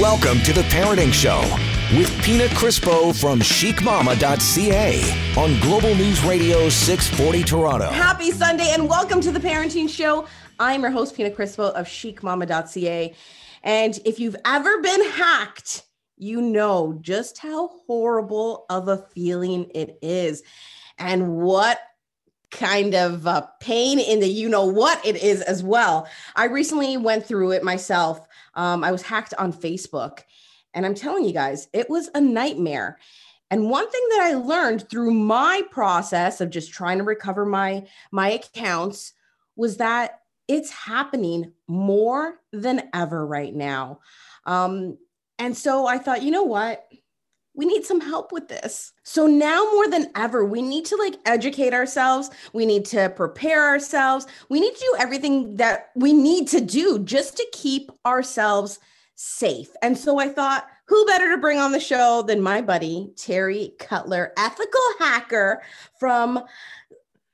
Welcome to the Parenting Show with Pina Crispo from chicmama.ca on Global News Radio 640 Toronto. Happy Sunday and welcome to the Parenting Show. I'm your host, Pina Crispo of chicmama.ca. And if you've ever been hacked, you know just how horrible of a feeling it is and what kind of uh, pain in the you know what it is as well. I recently went through it myself. Um, I was hacked on Facebook, and I'm telling you guys, it was a nightmare. And one thing that I learned through my process of just trying to recover my my accounts was that it's happening more than ever right now. Um, and so I thought, you know what? We need some help with this. So now more than ever, we need to like educate ourselves. We need to prepare ourselves. We need to do everything that we need to do just to keep ourselves safe. And so I thought, who better to bring on the show than my buddy, Terry Cutler, ethical hacker from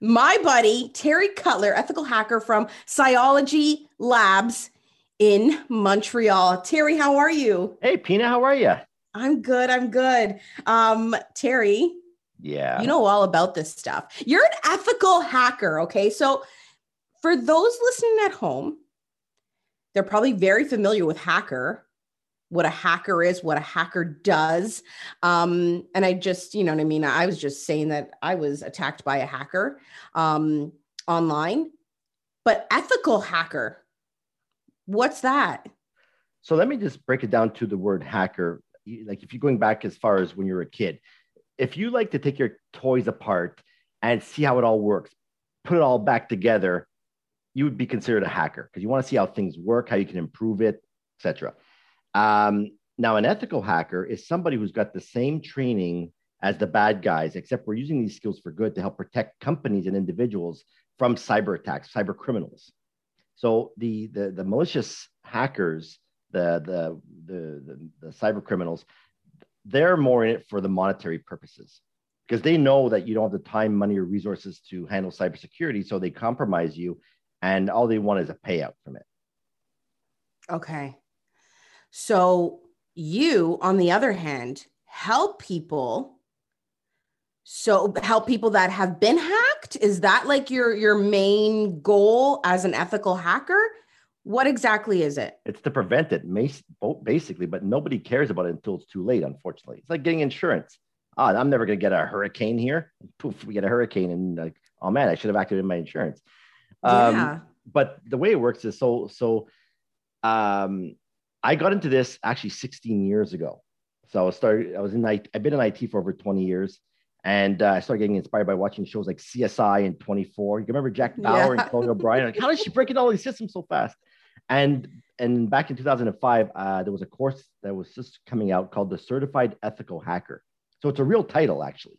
my buddy, Terry Cutler, ethical hacker from Cyology Labs in Montreal. Terry, how are you? Hey, Pina, how are you? I'm good. I'm good. Um, Terry. Yeah. You know all about this stuff. You're an ethical hacker. Okay. So, for those listening at home, they're probably very familiar with hacker, what a hacker is, what a hacker does. Um, and I just, you know what I mean? I was just saying that I was attacked by a hacker um, online, but ethical hacker, what's that? So let me just break it down to the word hacker like if you're going back as far as when you're a kid, if you like to take your toys apart and see how it all works, put it all back together, you would be considered a hacker because you want to see how things work, how you can improve it, etc. Um, now, an ethical hacker is somebody who's got the same training as the bad guys, except we're using these skills for good to help protect companies and individuals from cyber attacks, cyber criminals. So the the, the malicious hackers the the the the, the cyber criminals, they're more in it for the monetary purposes because they know that you don't have the time, money, or resources to handle cybersecurity. So they compromise you, and all they want is a payout from it. Okay. So you, on the other hand, help people. So help people that have been hacked. Is that like your your main goal as an ethical hacker? What exactly is it? It's to prevent it, basically, but nobody cares about it until it's too late, unfortunately. It's like getting insurance. Ah, I'm never going to get a hurricane here. Poof, we get a hurricane, and like, oh man, I should have activated my insurance. Um, yeah. But the way it works is so, so um, I got into this actually 16 years ago. So I was started, I was in IT, I've been in IT for over 20 years. And uh, I started getting inspired by watching shows like CSI and 24. You remember Jack Bauer yeah. and Chloe O'Brien? Like, how does she break in all these systems so fast? And and back in 2005, uh, there was a course that was just coming out called the Certified Ethical Hacker. So it's a real title actually.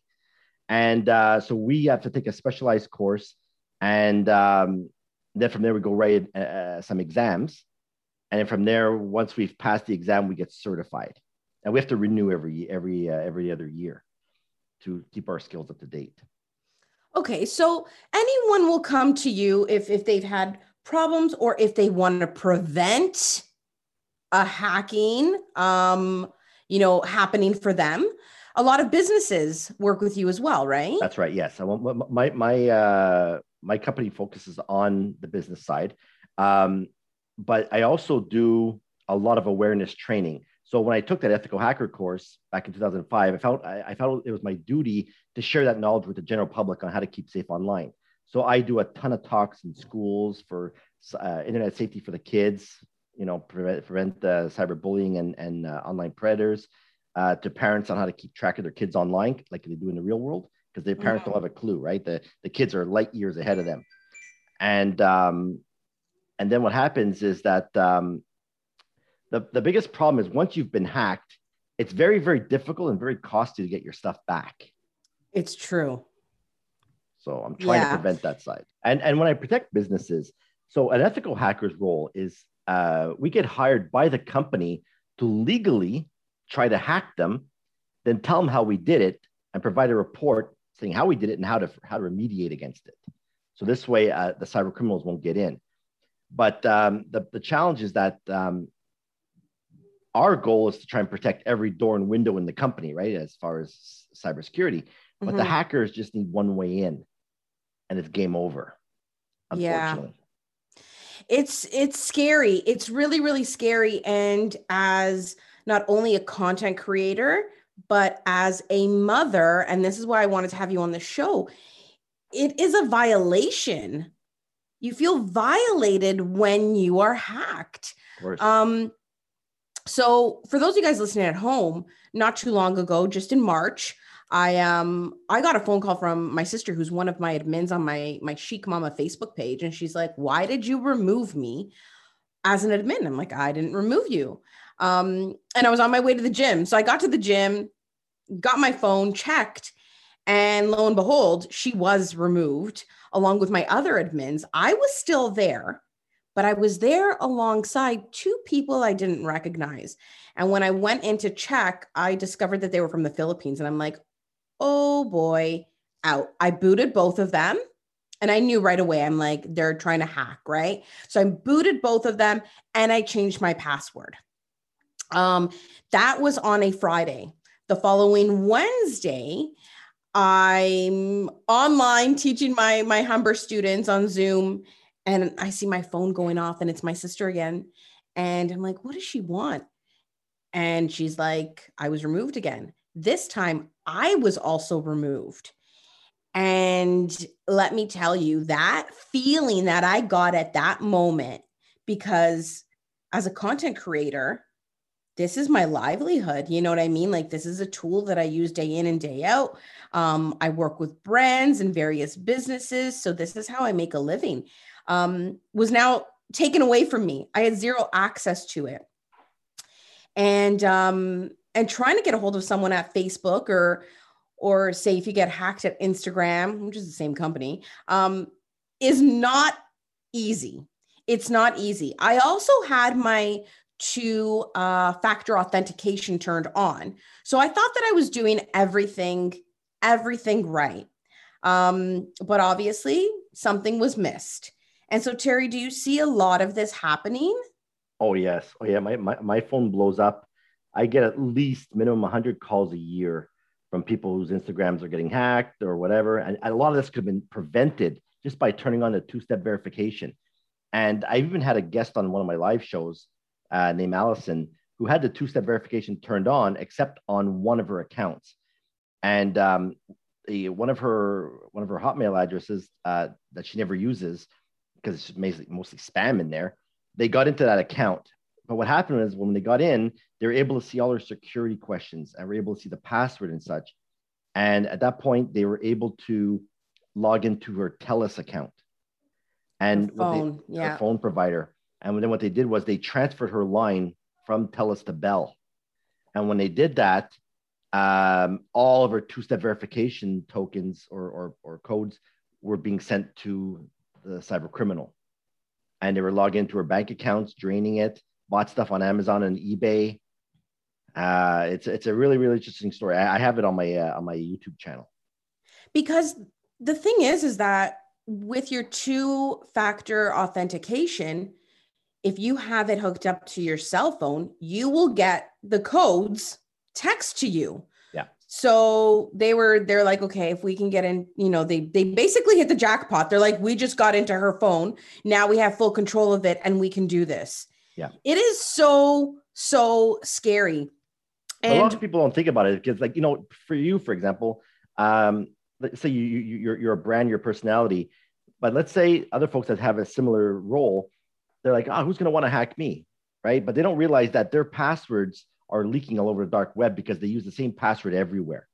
And uh, so we have to take a specialized course, and um, then from there we go write uh, some exams, and then from there, once we've passed the exam, we get certified, and we have to renew every every uh, every other year to keep our skills up to date. Okay, so anyone will come to you if if they've had problems or if they want to prevent a hacking um you know happening for them. A lot of businesses work with you as well right? That's right yes. I want, my my uh my company focuses on the business side um but i also do a lot of awareness training. So when i took that ethical hacker course back in 2005 i felt I, I felt it was my duty to share that knowledge with the general public on how to keep safe online so I do a ton of talks in schools for uh, internet safety for the kids, you know, prevent, prevent uh, cyberbullying and, and uh, online predators, uh, to parents on how to keep track of their kids online, like they do in the real world, because their parents mm-hmm. don't have a clue, right? The, the kids are light years ahead of them. And, um, and then what happens is that um, the, the biggest problem is once you've been hacked, it's very, very difficult and very costly to get your stuff back. It's true. So I'm trying yeah. to prevent that side. And and when I protect businesses, so an ethical hacker's role is uh, we get hired by the company to legally try to hack them, then tell them how we did it, and provide a report saying how we did it and how to how to remediate against it. So this way, uh, the cyber criminals won't get in. But um, the the challenge is that um, our goal is to try and protect every door and window in the company, right? As far as cybersecurity, but mm-hmm. the hackers just need one way in, and it's game over. Unfortunately. Yeah. It's it's scary. It's really really scary, and as not only a content creator, but as a mother, and this is why I wanted to have you on the show, it is a violation. You feel violated when you are hacked. Um, so for those of you guys listening at home, not too long ago, just in March, I um I got a phone call from my sister who's one of my admins on my my Chic Mama Facebook page and she's like, "Why did you remove me as an admin?" I'm like, "I didn't remove you." Um and I was on my way to the gym. So I got to the gym, got my phone checked, and lo and behold, she was removed along with my other admins. I was still there but I was there alongside two people I didn't recognize. And when I went in to check, I discovered that they were from the Philippines. And I'm like, oh boy, out. I booted both of them. And I knew right away, I'm like, they're trying to hack, right? So I booted both of them and I changed my password. Um, that was on a Friday. The following Wednesday, I'm online teaching my my Humber students on Zoom and I see my phone going off and it's my sister again. And I'm like, what does she want? And she's like, I was removed again. This time I was also removed. And let me tell you that feeling that I got at that moment, because as a content creator, this is my livelihood. You know what I mean? Like, this is a tool that I use day in and day out. Um, I work with brands and various businesses. So, this is how I make a living um, was now taken away from me. I had zero access to it. And um, and trying to get a hold of someone at Facebook or or say if you get hacked at Instagram, which is the same company, um, is not easy. It's not easy. I also had my two uh, factor authentication turned on. So I thought that I was doing everything, everything right. Um, but obviously something was missed. And so, Terry, do you see a lot of this happening? Oh, yes. Oh, yeah. My, my, my phone blows up. I get at least minimum 100 calls a year from people whose Instagrams are getting hacked or whatever. And a lot of this could have been prevented just by turning on the two step verification. And I even had a guest on one of my live shows uh, named Allison who had the two step verification turned on, except on one of her accounts. And um, the, one of her one of her Hotmail addresses uh, that she never uses because it's mostly spam in there. They got into that account. But what happened was when they got in, they were able to see all their security questions and were able to see the password and such. And at that point, they were able to log into her TELUS account and phone, they, yeah. phone provider. And then what they did was they transferred her line from TELUS to Bell. And when they did that, um, all of her two-step verification tokens or, or, or codes were being sent to the cyber criminal. And they were logging into her bank accounts, draining it, bought stuff on Amazon and eBay. Uh, it's it's a really really interesting story. I, I have it on my uh, on my YouTube channel. Because the thing is, is that with your two factor authentication, if you have it hooked up to your cell phone, you will get the codes text to you Yeah. so they were they're like okay if we can get in you know they they basically hit the jackpot they're like we just got into her phone now we have full control of it and we can do this yeah. It is so so scary. And a lot of people don't think about it because like you know for you for example um let's say you, you you're, you're a brand your personality but let's say other folks that have a similar role they're like oh who's going to want to hack me? Right? But they don't realize that their passwords are leaking all over the dark web because they use the same password everywhere.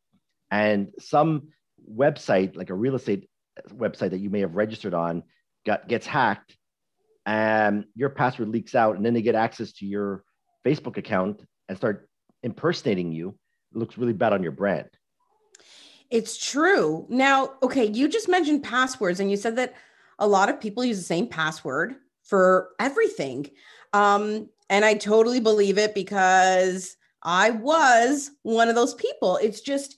And some website, like a real estate website that you may have registered on, got, gets hacked, and your password leaks out, and then they get access to your Facebook account and start impersonating you. It looks really bad on your brand. It's true. Now, okay, you just mentioned passwords, and you said that a lot of people use the same password for everything. Um, and I totally believe it because I was one of those people. It's just,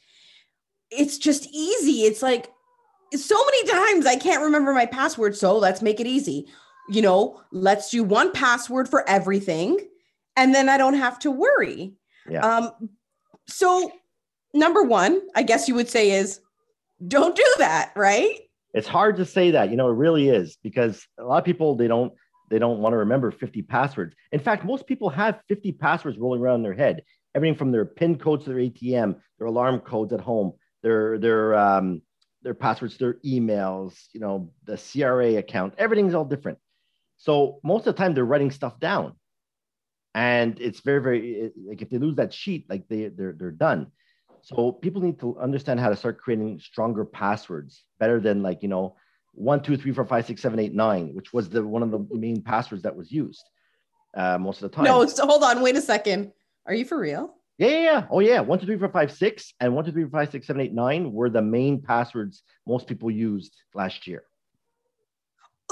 it's just easy. It's like so many times I can't remember my password. So let's make it easy. You know, let's do one password for everything. and then I don't have to worry. Yeah. Um, so number one, I guess you would say is don't do that, right? It's hard to say that, you know, it really is because a lot of people they don't they don't want to remember 50 passwords. In fact, most people have 50 passwords rolling around in their head. Everything from their PIN codes to their ATM, their alarm codes at home, their their um, their passwords, their emails, you know, the CRA account, everything's all different. So most of the time they're writing stuff down. And it's very, very like if they lose that sheet, like they they're they're done. So people need to understand how to start creating stronger passwords, better than like, you know, one, two, three, four, five, six, seven, eight, nine, which was the one of the main passwords that was used uh, most of the time. No, so hold on, wait a second. Are you for real? Yeah, yeah, yeah. Oh, yeah. One, two, three, four, five, six, and one, two, three, four, five, six, seven, eight, nine were the main passwords most people used last year.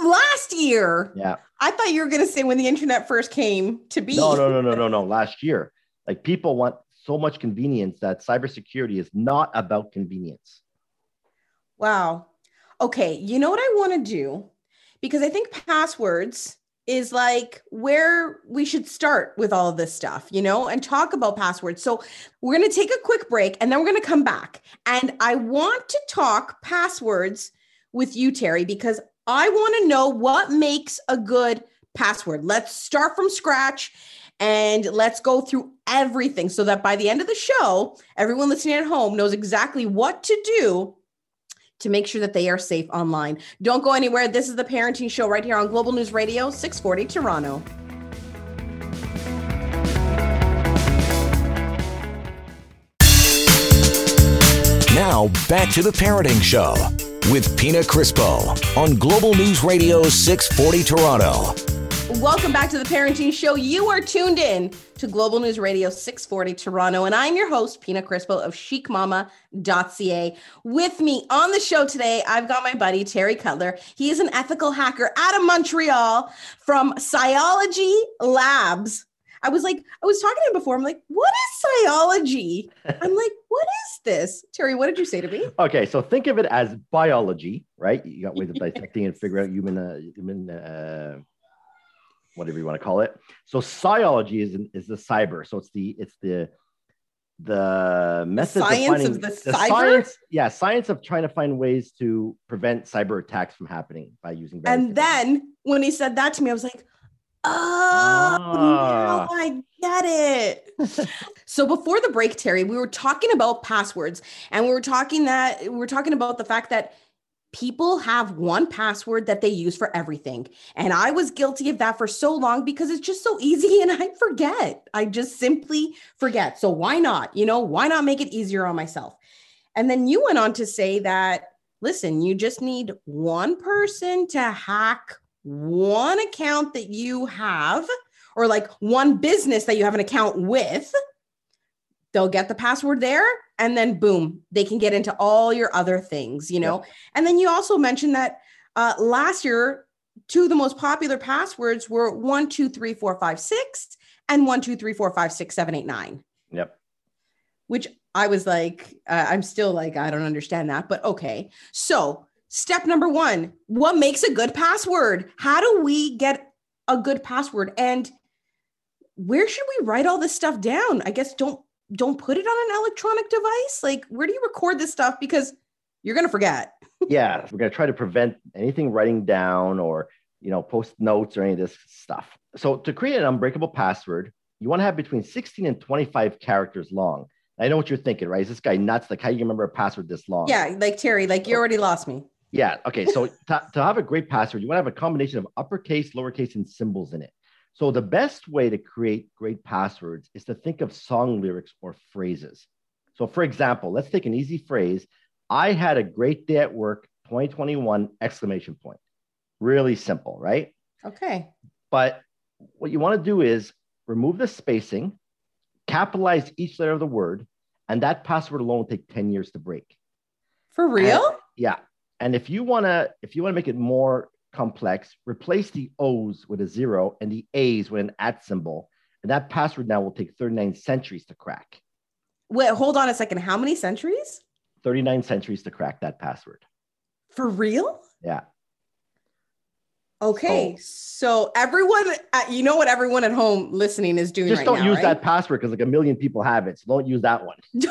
Last year? Yeah. I thought you were going to say when the internet first came to be. No, no, no, no, no, no. Last year. Like people want so much convenience that cybersecurity is not about convenience. Wow. Okay. You know what I want to do? Because I think passwords is like where we should start with all of this stuff, you know, and talk about passwords. So we're going to take a quick break and then we're going to come back. And I want to talk passwords with you, Terry, because I want to know what makes a good password. Let's start from scratch and let's go through everything so that by the end of the show, everyone listening at home knows exactly what to do to make sure that they are safe online. Don't go anywhere. This is the Parenting Show right here on Global News Radio, 640 Toronto. Now, back to the Parenting Show with Pina Crispo on Global News Radio 640 Toronto. Welcome back to the Parenting Show. You are tuned in to Global News Radio 640 Toronto, and I'm your host, Pina Crispo of chicmama.ca. With me on the show today, I've got my buddy, Terry Cutler. He is an ethical hacker out of Montreal from Cyology Labs. I was like, I was talking to him before. I'm like, what is Cyology? I'm like, what is this? Terry, what did you say to me? Okay, so think of it as biology, right? You got ways of dissecting and figure out human, uh, human uh, whatever you want to call it. So cyology is is the cyber. So it's the it's the the method science of, finding, of the, cyber. science, yeah, science of trying to find ways to prevent cyber attacks from happening by using. And then when he said that to me, I was like, oh, Ah. now I get it. so before the break, Terry, we were talking about passwords, and we were talking that we were talking about the fact that people have one password that they use for everything. And I was guilty of that for so long because it's just so easy and I forget. I just simply forget. So why not? You know, why not make it easier on myself? And then you went on to say that listen, you just need one person to hack one account that you have or like one business that you have an account with. They'll get the password there and then boom, they can get into all your other things, you know. And then you also mentioned that uh, last year, two of the most popular passwords were one, two, three, four, five, six, and one, two, three, four, five, six, seven, eight, nine. Yep. Which I was like, uh, I'm still like, I don't understand that, but okay. So, step number one what makes a good password? How do we get a good password? And where should we write all this stuff down? I guess don't don't put it on an electronic device. Like, where do you record this stuff? Because you're gonna forget. yeah, we're going to try to prevent anything writing down or you know post notes or any of this stuff. So to create an unbreakable password, you want to have between 16 and 25 characters long. I know what you're thinking, right? Is this guy nuts? Like, how do you remember a password this long? Yeah, like Terry, like you oh. already lost me. Yeah. Okay. So to, to have a great password, you want to have a combination of uppercase, lowercase, and symbols in it. So the best way to create great passwords is to think of song lyrics or phrases. So for example, let's take an easy phrase. I had a great day at work, 2021 exclamation point. Really simple, right? Okay. But what you want to do is remove the spacing, capitalize each letter of the word, and that password alone will take 10 years to break. For real? Yeah. And if you want to if you want to make it more complex, replace the O's with a zero and the A's with an at symbol. And that password now will take 39 centuries to crack. Wait, hold on a second. How many centuries? 39 centuries to crack that password. For real? Yeah. Okay, so, so everyone, uh, you know what everyone at home listening is doing. Just right don't now, use right? that password because like a million people have it. So don't use that one. I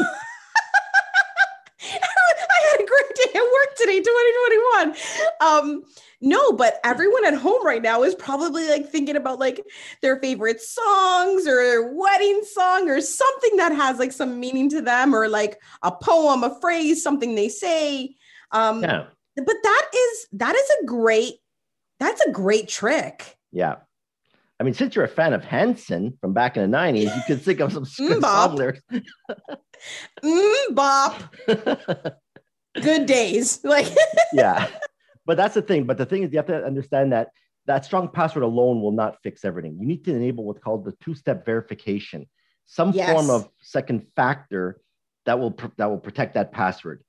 had a great day at work today, 2021. Um, no, but everyone at home right now is probably like thinking about like their favorite songs or their wedding song or something that has like some meaning to them or like a poem, a phrase, something they say. Um, Yeah. but that is that is a great that's a great trick. Yeah. I mean, since you're a fan of Hanson from back in the 90s, you could think of some good Bop. song lyrics. Mm, bop, good days. Like yeah. But that's the thing. But the thing is, you have to understand that that strong password alone will not fix everything. You need to enable what's called the two-step verification, some Yes. form of second factor that will pr- that will protect that password.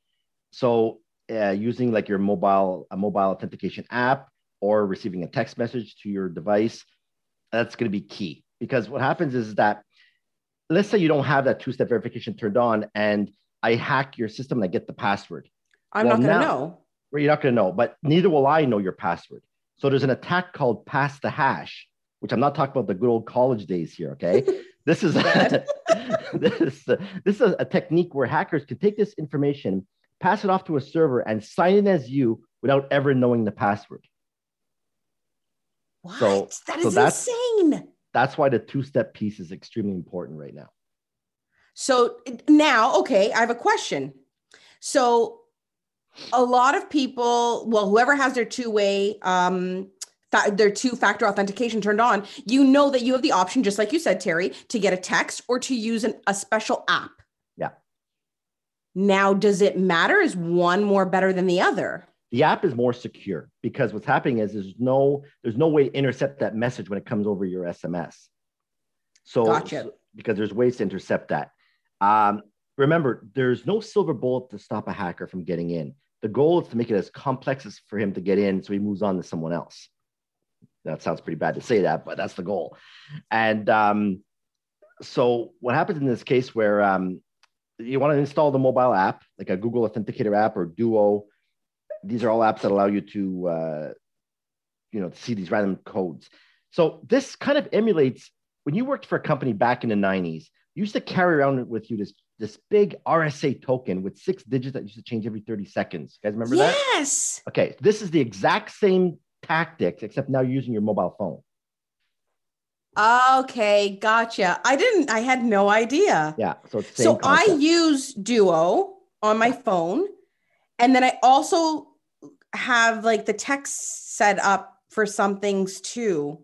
So uh, using like your mobile a mobile authentication app or receiving a text message to your device, that's going to be key because what happens is that let's say you don't have that two-step verification turned on and I hack your system and I get the password I'm Well, not gonna know. where you're not going to know, but neither will I know your password. So there's an attack called pass the hash, which I'm not talking about the good old college days here. Okay, this is Bad. this this is a technique where hackers can take this information, pass it off to a server, and sign in as you without ever knowing the password. What? So- that so that's- insane. That's why the two-step piece is extremely important right now. So now, okay, I have a question. So a lot of people, well, whoever has their two-way, um, fa- their two-factor authentication turned on, you know that you have the option, just like you said, Terry, to get a text or to use an, a special app. Yeah. Now, does it matter? Is one more better than the other? The app is more secure because what's happening is there's no there's no way to intercept that message when it comes over your SMS. So Gotcha. because there's ways to intercept that. Um, remember, there's no silver bullet to stop a hacker from getting in. The goal is to make it as complex as for him to get in, so he moves on to someone else. That sounds pretty bad to say that, but that's the goal. And um, so, what happens in this case where um, you want to install the mobile app, like a Google Authenticator app or Duo? These are all apps that allow you to, uh, you know, to see these random codes. So this kind of emulates when you worked for a company back in the 90s, you used to carry around with you this this big RSA token with six digits that used to change every 30 seconds. You guys remember that? yes. Okay, this is the exact same tactics, except now you're using your mobile phone. Okay, gotcha. I didn't, I had no idea. Yeah, so it's So same I use Duo on my phone. And then I also have like the text set up for some things too.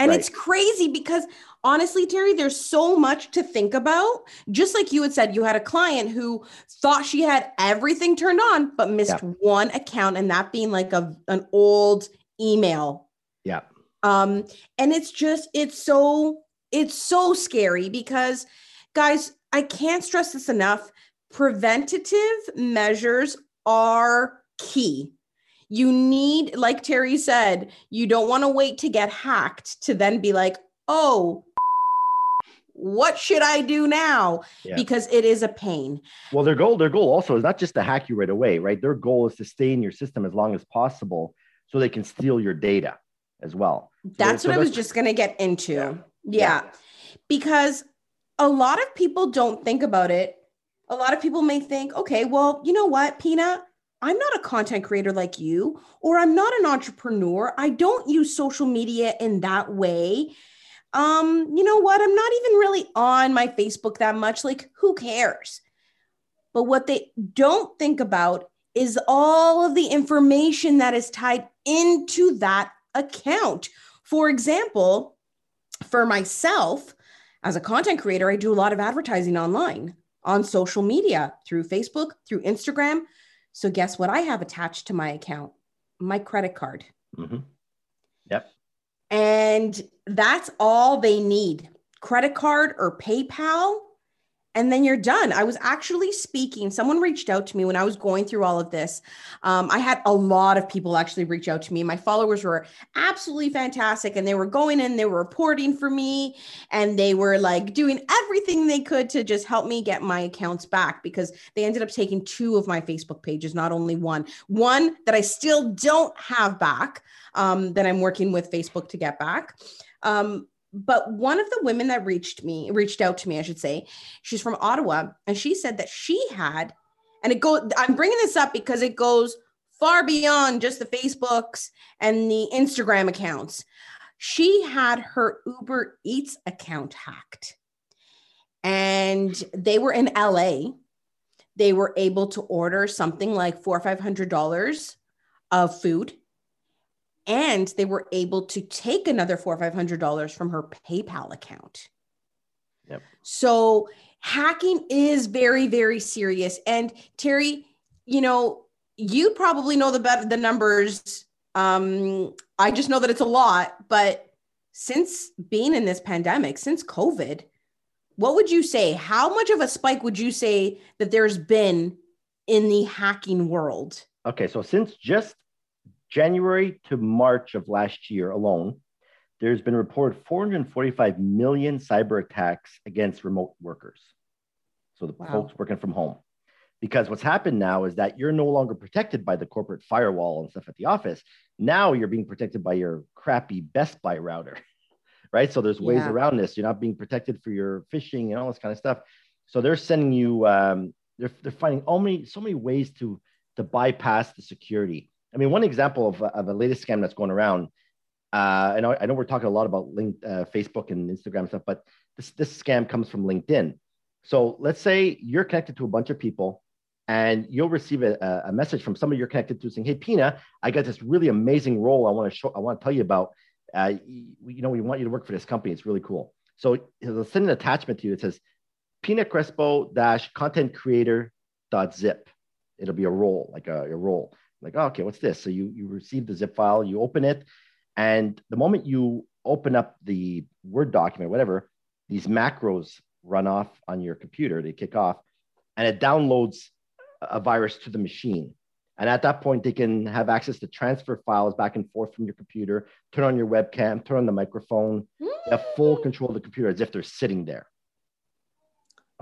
And Right. it's crazy because honestly, Terry, there's so much to think about. Just like you had said, you had a client who thought she had everything turned on, but missed one account, and that being like a, an old email. Yeah, um and it's just it's so it's so scary because guys i can't stress this enough. Preventative measures are key you need like terry said you don't want to wait to get hacked to then be like oh what should i do now Yeah. because it is a pain Well, their goal, their goal also is not just to hack you right away, right? Their goal is to stay in your system as long as possible so they can steal your data as well. That's so what I was just going to get into. Yeah. Yeah. Because a lot of people don't think about it. A lot of people may think, okay, well, you know what, Pina, I'm not a content creator like you, or I'm not an entrepreneur. I don't use social media in that way. Um, you know what? I'm not even really on my Facebook that much. Like, who cares? But what they don't think about is all of the information that is tied into that account. For example, for myself as a content creator, I do a lot of advertising online on social media through Facebook, through Instagram. So, guess what I have attached to my account? My credit card. Mhm. Yep. And that's all they need credit card or PayPal. And then you're done. I was actually speaking. Someone reached out to me when I was going through all of this. Um, I had a lot of people actually reach out to me. My followers were absolutely fantastic, and they were going in, they were reporting for me, and they were like doing everything they could to just help me get my accounts back because they ended up taking two of my Facebook pages, not only one. One that I still don't have back, um, that I'm working with Facebook to get back. Um, but one of the women that reached me reached out to me i should say she's from ottawa and she said that she had and it goes i'm bringing this up because it goes far beyond just the facebooks and the instagram accounts. She had her uber eats account hacked and they were in la they were able to order something like four or five hundred dollars of food and they were able to take another four or five hundred dollars from her PayPal account. Yep. So hacking is very, very serious. And Terry, you know, you probably know the better the numbers. Um, I just know that it's a lot, but since being in this pandemic, since COVID, what would you say? How much of a spike would you say that there's been in the hacking world? Okay, so since just January to March of last year alone, there's been reported 445 million cyber attacks against remote workers. So the wow. folks working from home. Because what's happened now is that you're no longer protected by the corporate firewall and stuff at the office. Now you're being protected by your crappy Best Buy router, right? So there's ways yeah. around this. You're not being protected for your phishing and all this kind of stuff. So they're sending you, um, they're, they're finding so many, so many ways to, to bypass the security. I mean, one example of, of the latest scam that's going around, uh, I know I know we're talking a lot about link, uh, Facebook and Instagram stuff, but this this scam comes from LinkedIn. So let's say you're connected to a bunch of people, and you'll receive a, a message from somebody you're connected to saying, "Hey, Pina, I got this really amazing role. I want to show. I want to tell you about. Uh, you, you know, we want you to work for this company. It's really cool." So they'll send an attachment to you. It says, "Pina Crispo dash content creator dot zip." It'll be a role, like a, a role like, oh, okay, what's this? So you you receive the zip file, you open it, and the moment you open up the Word document, whatever, these macros run off on your computer, they kick off, and it downloads a virus to the machine. And at that point, they can have access to transfer files back and forth from your computer, turn on your webcam, turn on the microphone, mm. have full mm. control of the computer as if they're sitting there.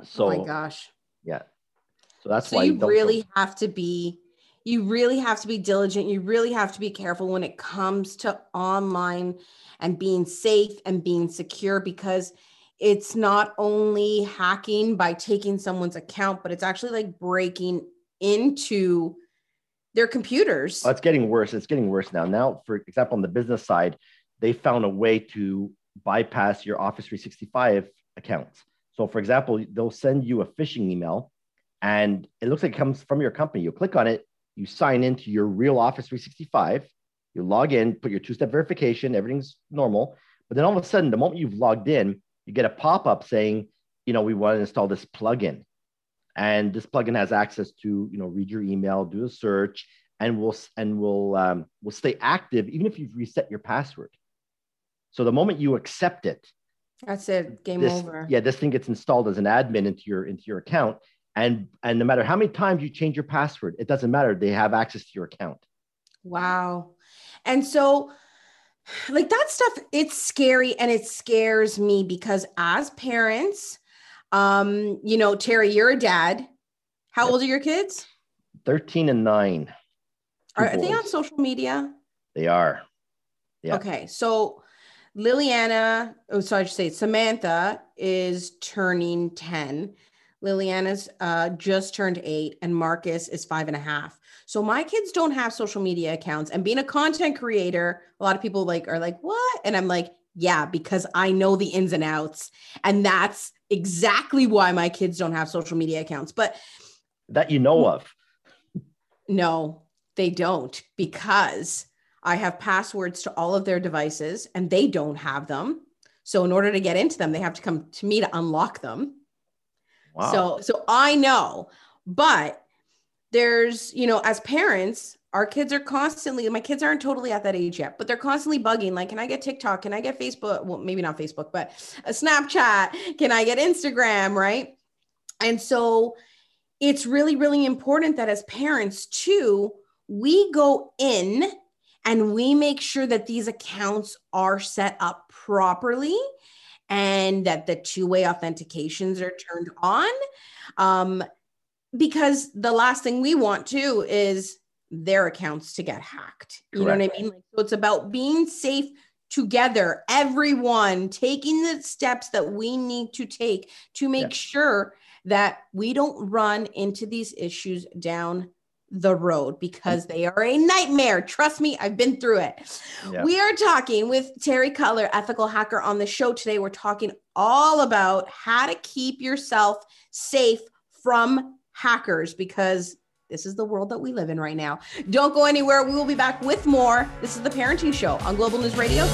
So, oh my gosh. Yeah. So that's so why you, you really have to be you really have to be diligent. You really have to be careful when it comes to online and being safe and being secure because it's not only hacking by taking someone's account, but it's actually like breaking into their computers. Oh, it's getting worse. It's getting worse now. Now, for example, on the business side, they found a way to bypass your Office 365 accounts. So, for example, they'll send you a phishing email and it looks like it comes from your company. You click on it, you sign into your real Office 365, you log in, put your two step verification, everything's normal. But then all of a sudden, the moment you've logged in, you get a pop up saying, you know, we want to install this plugin. And this plugin has access to, you know, read your email, do a search, and will and will um, will stay active even if you've reset your password. So the moment you accept it, that's it, game this, over. Yeah, this thing gets installed as an admin into your into your account, and and no matter how many times you change your password it doesn't matter. They have access to your account. Wow. And so like that stuff it's scary and it scares me because as parents um you know terry you're a dad. How yep. old are your kids? 13 and 9 are, are they on social media? They are. Yeah. Okay. So liliana oh sorry i should say samantha is turning 10 Liliana's uh, just turned eight, and Marcus is five and a half. So my kids don't have social media accounts. And being a content creator, a lot of people like are like, "What?" And I'm like, "Yeah, because I know the ins and outs, and that's exactly why my kids don't have social media accounts." But that you know of, no, they don't, because I have passwords to all of their devices, and they don't have them. So in order to get into them, they have to come to me to unlock them. Wow. So so I know, but there's, you know, as parents, our kids are constantly my kids aren't totally at that age yet but they're constantly bugging like can i get tiktok? Can i get facebook? Well maybe not facebook but a snapchat. Can i get instagram? Right? And so it's really, really important that as parents, too, we go in and we make sure that these accounts are set up properly and that the two-way authentications are turned on um, because the last thing we want to is their accounts to get hacked. You Correct. know what i mean? Like, so it's about being safe together everyone taking the steps that we need to take to make sure that we don't run into these issues down the road because mm. they are a nightmare. Trust me, I've been through it. We are talking with Terry Cutler, ethical hacker, on the show today. We're talking all about how to keep yourself safe from hackers because this is the world that we live in right now. Don't go anywhere. We will be back with more. This is the Parenting Show on Global News Radio.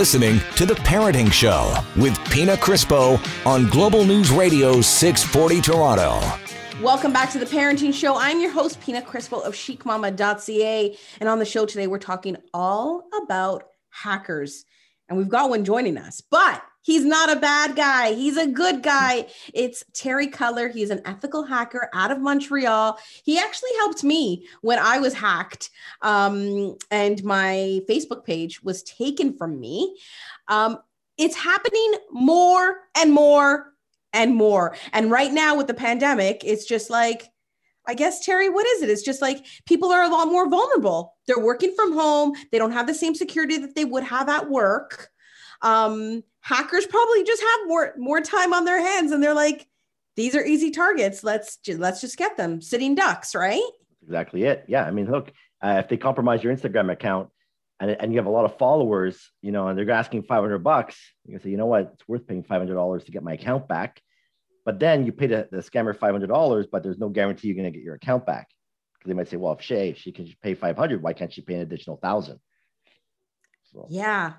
Listening to The Parenting Show with Pina Crispo on Global News Radio 640 Toronto. Welcome back to The Parenting Show. I'm your host, Pina Crispo of chicmama.ca. And on the show today, we're talking all about hackers. And we've got one joining us. But He's not a bad guy. He's a good guy. It's Terry Cutler. He's an ethical hacker out of Montreal. He actually helped me when I was hacked um, and my Facebook page was taken from me. Um, it's happening more and more and more. And right now with the pandemic, it's just like, I guess, Terry, what is it? It's just like people are a lot more vulnerable. They're working from home, they don't have the same security that they would have at work. Um, hackers probably just have more more time on their hands and they're like these are easy targets. Let's let's just get them. Sitting ducks right? Exactly it. Yeah. I mean look uh, if they compromise your instagram account and, and you have a lot of followers you know and they're asking 500 bucks you can say you know what? It's worth paying $500 to get my account back. But then you pay the, the scammer $500 but there's no guarantee you're going to get your account back. Because they might say well if shay she can pay 500 why can't she pay an additional thousand? So. yeah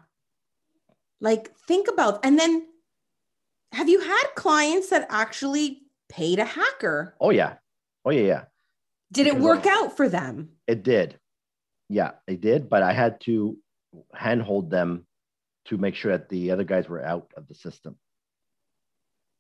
like, think about, and then have you had clients that actually paid a hacker? Oh, yeah. Oh, yeah, yeah. Did it work out for them? It did. Yeah, it did. But I had to handhold them to make sure that the other guys were out of the system.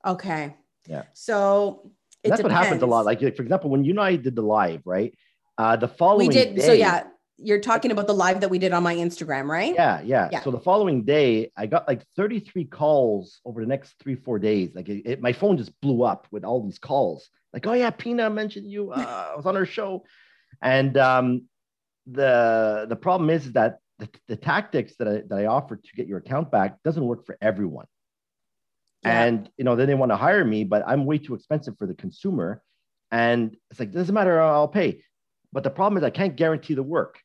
Okay. Yeah. So that's depends. what happens a lot. Like, for example, when you and I did the live, right? Uh, the following we did. Day, so yeah, you're talking about the live that we did on my Instagram, right? Yeah, yeah. yeah. So the following day, I got like 33 calls over the next three, four days. Like it, it, my phone just blew up with all these calls. Like, oh yeah, Pina mentioned you. Uh, I was on her show, and um, the the problem is that the, the tactics that I, that I offer to get your account back doesn't work for everyone. Yeah. And you know, then they want to hire me, but I'm way too expensive for the consumer. And it's like, doesn't matter, I'll pay. But the problem is I can't guarantee the work.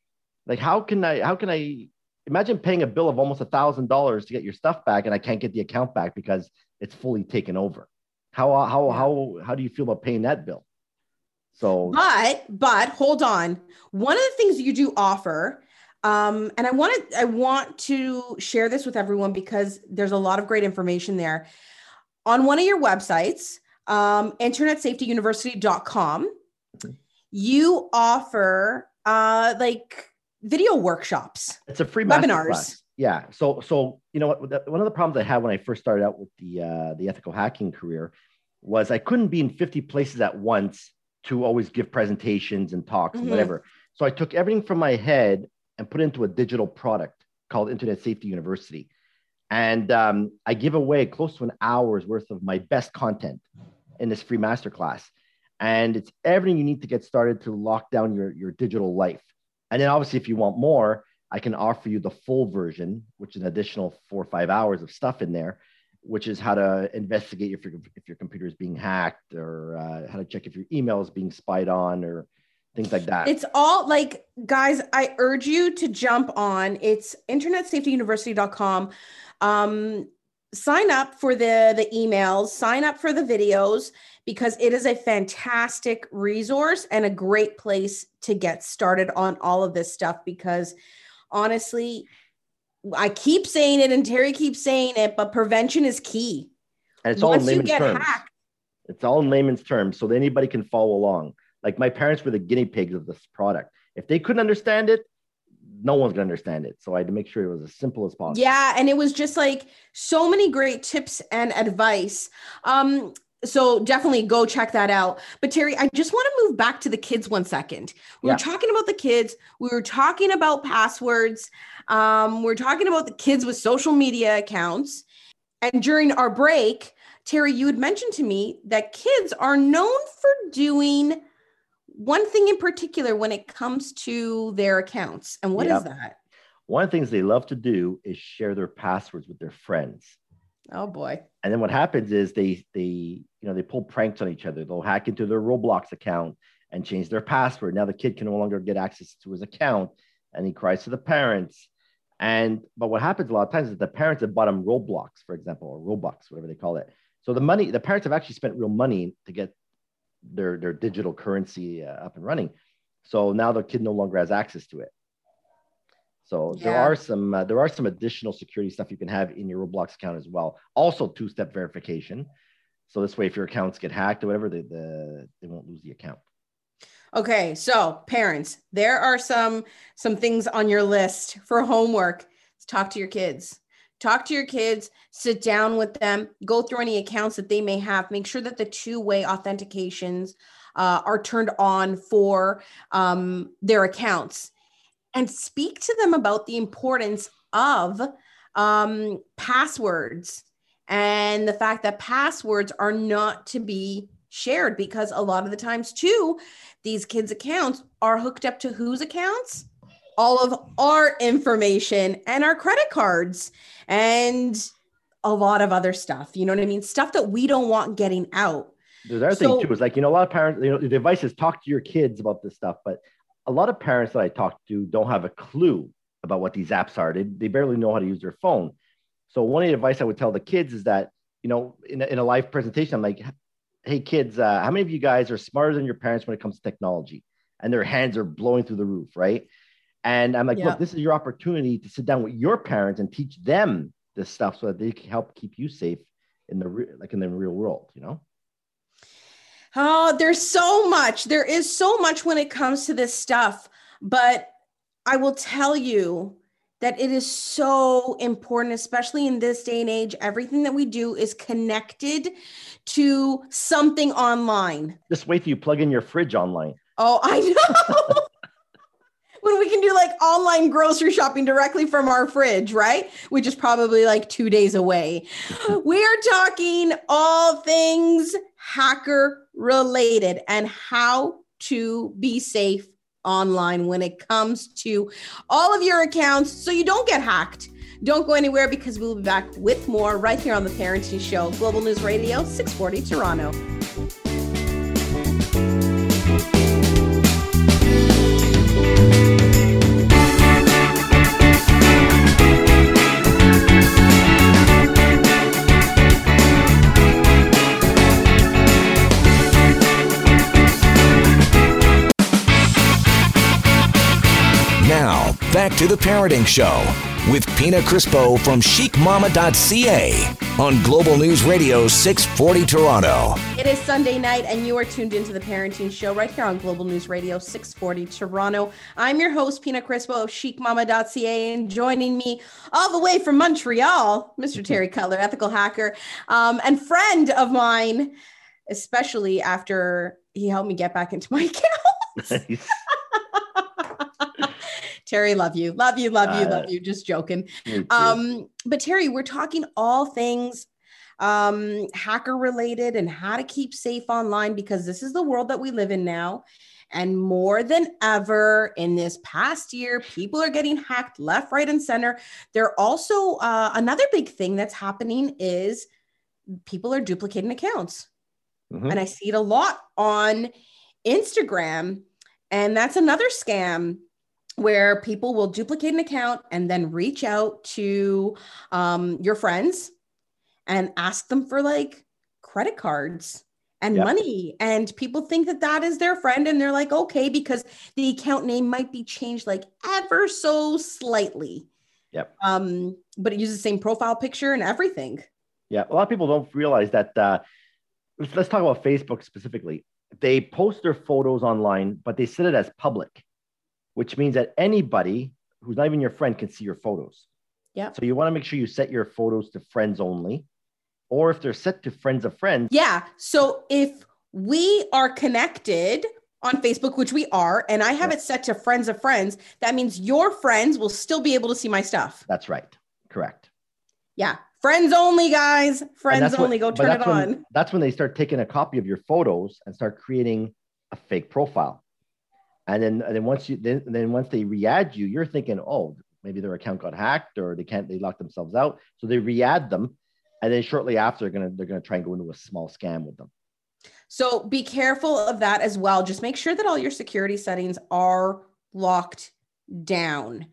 Like, how can I, how can I imagine paying a bill of almost a thousand dollars to get your stuff back and I can't get the account back because it's fully taken over? How, how, how, how do you feel about paying that bill? So, but, but hold on. One of the things you do offer, um, and I want to, I want to share this with everyone because there's a lot of great information there. On one of your websites, um, internetsafetyuniversity.com, mm-hmm. you offer uh, like video workshops. It's a free webinars. Yeah. So so you know what one of the problems I had when I first started out with the uh, the ethical hacking career was I couldn't be in 50 places at once to always give presentations and talks mm-hmm. and whatever. So I took everything from my head and put it into a digital product called Internet Safety University. And um, I give away close to an hour's worth of my best content in this free masterclass. And it's everything you need to get started to lock down your, your digital life. And then obviously, if you want more, I can offer you the full version, which is an additional four or five hours of stuff in there, which is how to investigate if your if your computer is being hacked or uh, how to check if your email is being spied on or things like that. It's all like guys, I urge you to jump on. It's internetsafetyuniversity.com. Um, sign up for the the emails, sign up for the videos because it is a fantastic resource and a great place to get started on all of this stuff because honestly I keep saying it, and Terry keeps saying it, but prevention is key. And it's all in Once layman's terms. hacked, It's all in layman's terms, so that anybody can follow along. Like my parents were the guinea pigs of this product. If they couldn't understand it, no one's gonna understand it. So I had to make sure it was as simple as possible. Yeah, and it was just like so many great tips and advice. Um, so definitely go check that out. But Terry, I just want to move back to the kids one second. We Yeah. were talking about the kids. We were talking about passwords. Um, we're talking about the kids with social media accounts. And during our break, Terry, you had mentioned to me that kids are known for doing one thing in particular when it comes to their accounts. And what is Yep. that? One of the things they love to do is share their passwords with their friends. Oh boy. And then what happens is they they you know they pull pranks on each other. They'll hack into their Roblox account and change their password. Now the kid can no longer get access to his account, and he cries to the parents. And but what happens a lot of times is the parents have bought him Roblox, for example, or Robux, whatever they call it. So the money the parents have actually spent real money to get their their digital currency uh, up and running. So now the kid no longer has access to it. So there are some uh, there are some additional security stuff you can have in your Roblox account as well. Also two step verification. So this way, if your accounts get hacked or whatever, they the, they won't lose the account. Okay, so parents, there are some some things on your list for homework. Talk to your kids. Talk to your kids, sit down with them, go through any accounts that they may have, make sure that the two-way authentications uh, are turned on for um, their accounts and speak to them about the importance of um, passwords and the fact that passwords are not to be shared because a lot of the times too these kids accounts are hooked up to whose accounts? All of our information and our credit cards and a lot of other stuff you know what i mean? Stuff that we don't want getting out. There's other So- thing too is like you know a lot of parents you know the advice is talk to your kids about this stuff, but a lot of parents that I talk to don't have a clue about what these apps are. They, they barely know how to use their phone. So one of the advice I would tell the kids is that you know in a, in a live presentation I'm like, hey kids, uh, how many of you guys are smarter than your parents when it comes to technology? And their hands are blowing through the roof, right? And I'm like, Yeah. look, this is your opportunity to sit down with your parents and teach them this stuff so that they can help keep you safe in the re- like in the real world, you know. Oh, there's so much. There is so much when it comes to this stuff. But I will tell you that it is so important, especially in this day and age. Everything that we do is connected to something online. Just wait till you plug in your fridge online. Oh, I know. when we can do like online grocery shopping directly from our fridge, right? Which is probably like two days away. we are talking all things hacker related and how to be safe online when it comes to all of your accounts so you don't get hacked. Don't go anywhere because we'll be back with more right here on the Parenting Show, Global News Radio, 640 Toronto. To the Parenting Show with Pina Crispo from chicmama.ca on Global News Radio 640 Toronto. It is Sunday night, and you are tuned into the Parenting Show right here on Global News Radio 640 Toronto. I'm your host, Pina Crispo of chicmama.ca, and joining me all the way from Montreal, Mr. Terry Cutler, ethical hacker, um, and friend of mine, especially after he helped me get back into my account. Terry, love you, love you, love you, Uh, love you. Just joking. Um, but Terry, we're talking all things um, hacker related and how to keep safe online because this is the world that we live in now. And more than ever in this past year, people are getting hacked left, right, and center. There also uh, another big thing that's happening is people are duplicating accounts, Mhm. and I see it a lot on Instagram. And that's another scam where people will duplicate an account and then reach out to um, your friends and ask them for like credit cards and Yep. money. And people think that that is their friend. And they're like, okay, because the account name might be changed like ever so slightly. Yep. Um, but it uses the same profile picture and everything. Yeah, a lot of people don't realize that. Uh, let's, let's talk about Facebook specifically. They post their photos online, but they set it as public, which means that anybody who's not even your friend can see your photos. Yeah. So you want to make sure you set your photos to friends only, or if they're set to friends of friends. Yeah. So if we are connected on Facebook, which we are, and I have Yeah. it set to friends of friends, that means your friends will still be able to see my stuff. That's right. Correct. Yeah. Friends only, guys. Friends only. Go turn it when- on. That's when they start taking a copy of your photos and start creating a fake profile. And then, and then once you then, then once they re-add you, you're thinking, oh, maybe their account got hacked or they can't they locked themselves out. So they re-add them, and then shortly after they're gonna they're gonna try and go into a small scam with them. So be careful of that as well. Just make sure that all your security settings are locked down.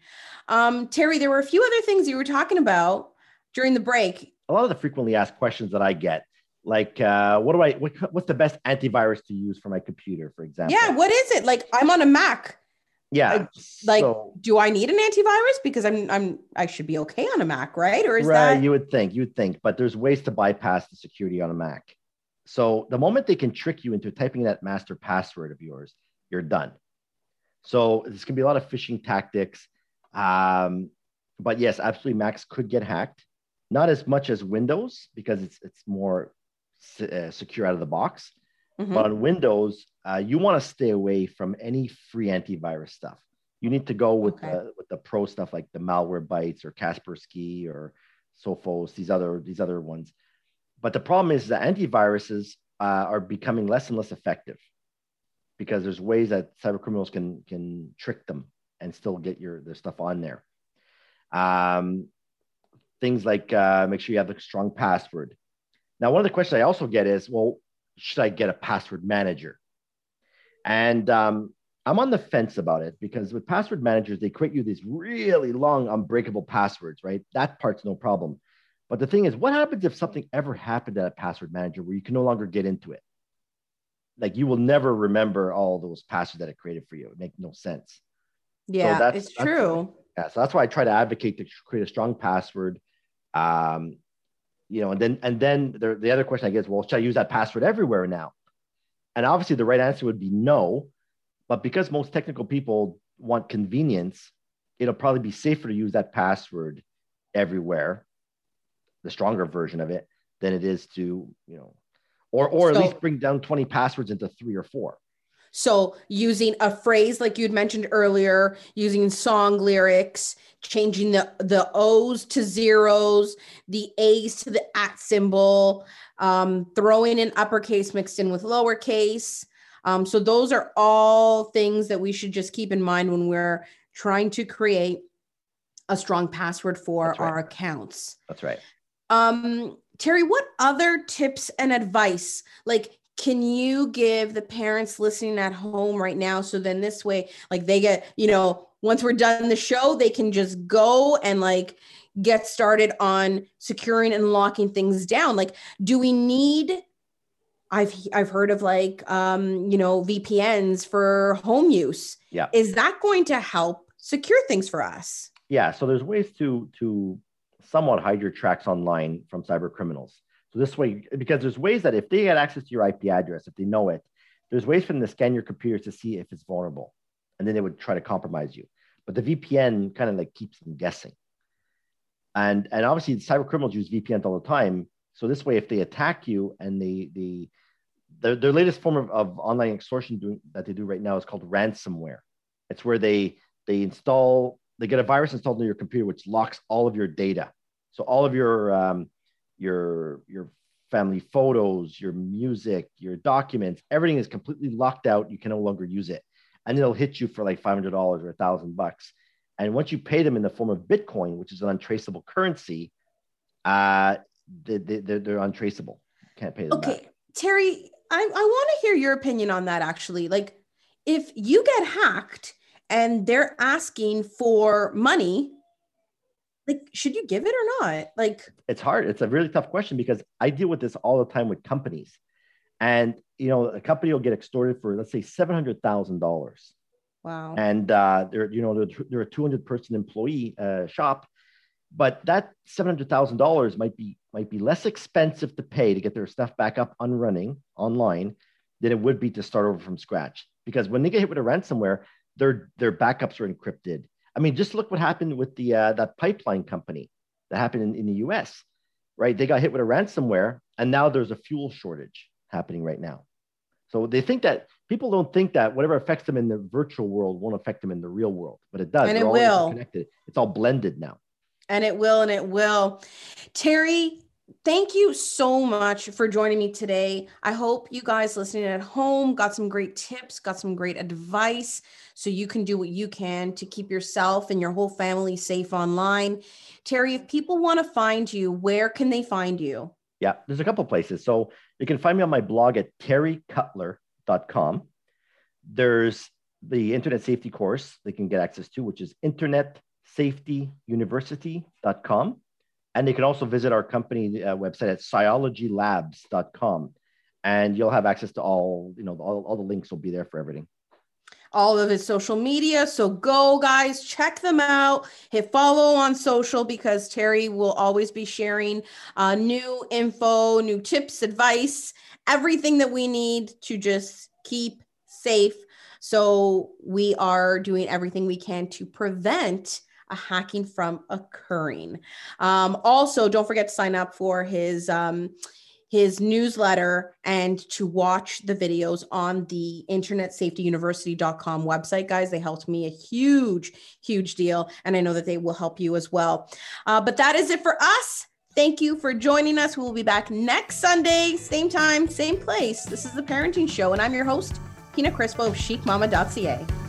Um, Terry, there were a few other things you were talking about during the break. A lot of the frequently asked questions that I get, like, uh, what do I what, what's the best antivirus to use for my computer, for example? Yeah, what is it? Like I'm on a Mac. yeah. like so, do I need an antivirus? Because I'm I'm I should be okay on a Mac, right? Or is right, that you would think, you would think, but there's ways to bypass the security on a Mac. So the moment they can trick you into typing that master password of yours, you're done. So there's gonna be a lot of phishing tactics. Um, but yes, absolutely, Macs could get hacked. Not as much as Windows because it's it's more uh, secure out of the box. Mhm. But on Windows, uh, you want to stay away from any free antivirus stuff. You need to go with Okay. the with the pro stuff like the Malwarebytes or Kaspersky or Sophos, these other these other ones. But the problem is that antiviruses uh, are becoming less and less effective because there's ways that cyber criminals can can trick them and still get your their stuff on there. Um, things like uh, make sure you have a strong password. Now, one of the questions I also get is, well, should I get a password manager? And um, I'm on the fence about it because with password managers, they create you these really long, unbreakable passwords, right? That part's no problem. But the thing is, what happens if something ever happened at a password manager where you can no longer get into it? Like you will never remember all those passwords that it created for you. It makes no sense. yeah, that's- it's that's- true. Yeah, so that's why I try to advocate to create a strong password. Um, you know, and then and then the, the other question I guess, well, should I use that password everywhere now? And obviously, the right answer would be no. But because most technical people want convenience, it'll probably be safer to use that password everywhere, the stronger version of it, than it is to you know, or or at So- least bring down twenty passwords into three or four. So using a phrase like you'd mentioned earlier, using song lyrics, changing the the O's to zeros, the A's to the at symbol, um, throwing in uppercase mixed in with lowercase. Um, so those are all things that we should just keep in mind when we're trying to create a strong password for right. our accounts. That's right. Um, Terry, what other tips and advice like can you give the parents listening at home right now so then this way like they get, you know, once we're done the show, they can just go and like get started on securing and locking things down. Like do we need I've I've heard of like um, you know, VPNs for home use. Yeah. Is that going to help secure things for us? yeah so there's ways to to somewhat hide your tracks online from cyber criminals so this way because there's ways that if they get access to your ip address if they know it there's ways for them to scan your computers to see if it's vulnerable and then they would try to compromise you. But the vpn kind of like keeps them guessing. And and obviously cyber criminals use vpns all the time. So this way if they attack you and they the their, their latest form of, of online extortion doing, that they do right now is called ransomware. It's where they they install they get a virus installed into your computer which locks all of your data. So all of your um, your your family photos your music your documents everything is completely locked out. You can no longer use it. And it'll hit you for like $500 or a thousand bucks. And once you pay them in the form of bitcoin which is an untraceable currency uh, they, they, they're, they're untraceable. Can't pay them Okay, back. Terry, I, I want to hear your opinion on that actually. Like, if you get hacked and they're asking for money, like, should you give it or not? Like, it's hard. It's a really tough question because I deal with this all the time with companies. And you know, a company will get extorted for let's say seven hundred thousand dollars, wow. and uh, they're you know they're, they're a two hundred person employee uh, shop, but that $700,000 might be might be less expensive to pay to get their stuff back up and running online than it would be to start over from scratch. Because when they get hit with a ransomware, their their backups are encrypted. I mean, just look what happened with the uh, that pipeline company that happened in, in the U.S. Right? They got hit with a ransomware, and now there's a fuel shortage happening right now. So they think that people don't think that whatever affects them in the virtual world won't affect them in the real world, but it does. And They're it will. Connected. It's all blended now. And it will, and it will. Terry, thank you so much for joining me today. I hope you guys listening at home got some great tips, got some great advice so you can do what you can to keep yourself and your whole family safe online. Terry, if people want to find you, where can they find you? Yeah, there's a couple places. So you can find me on my blog at terrycutler.com. There's the internet safety course they can get access to, which is internetsafetyuniversity.com. And they can also visit our company uh, website at cyologylabs.com. And you'll have access to all, you know, all, all the links will be there for everything all of his social media. So go, guys, check them out. Hit follow on social because Terry will always be sharing uh, new info, new tips, advice, everything that we need to just keep safe. So we are doing everything we can to prevent hacking from occurring. Um, also, don't forget to sign up for his um, his newsletter and to watch the videos on the internetsafetyuniversity.com website guys. They helped me a huge huge deal and i know that they will help you as well. Uh, but that is it for us. Thank you for joining us. We will be back next sunday same time same place. This is the parenting show and i'm your host pina crispo of chicmama.ca